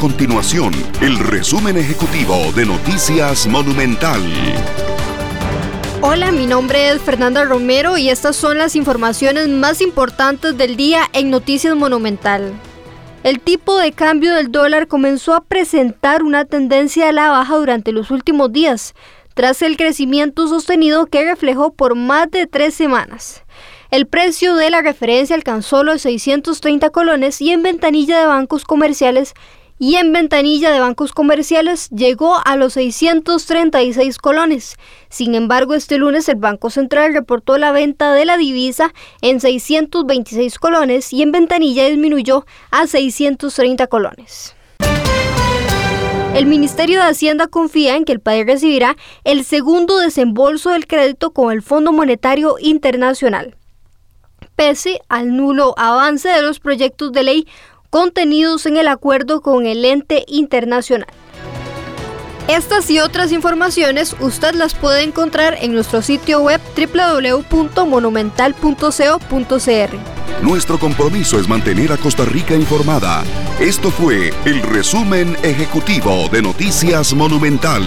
continuación el resumen ejecutivo de Noticias Monumental. Hola, mi nombre es Fernanda Romero y estas son las informaciones más importantes del día en Noticias Monumental. El tipo de cambio del dólar comenzó a presentar una tendencia a la baja durante los últimos días, tras el crecimiento sostenido que reflejó por más de tres semanas. El precio de la referencia alcanzó los 630 colones y en ventanilla de bancos comerciales y en ventanilla de bancos comerciales llegó a los 636 colones. Sin embargo, este lunes el Banco Central reportó la venta de la divisa en 626 colones y en ventanilla disminuyó a 630 colones. El Ministerio de Hacienda confía en que el país recibirá el segundo desembolso del crédito con el Fondo Monetario Internacional pese al nulo avance de los proyectos de ley contenidos en el acuerdo con el ente internacional. Estas y otras informaciones usted las puede encontrar en nuestro sitio web www.monumental.co.cr. Nuestro compromiso es mantener a Costa Rica informada. Esto fue el resumen ejecutivo de Noticias Monumental.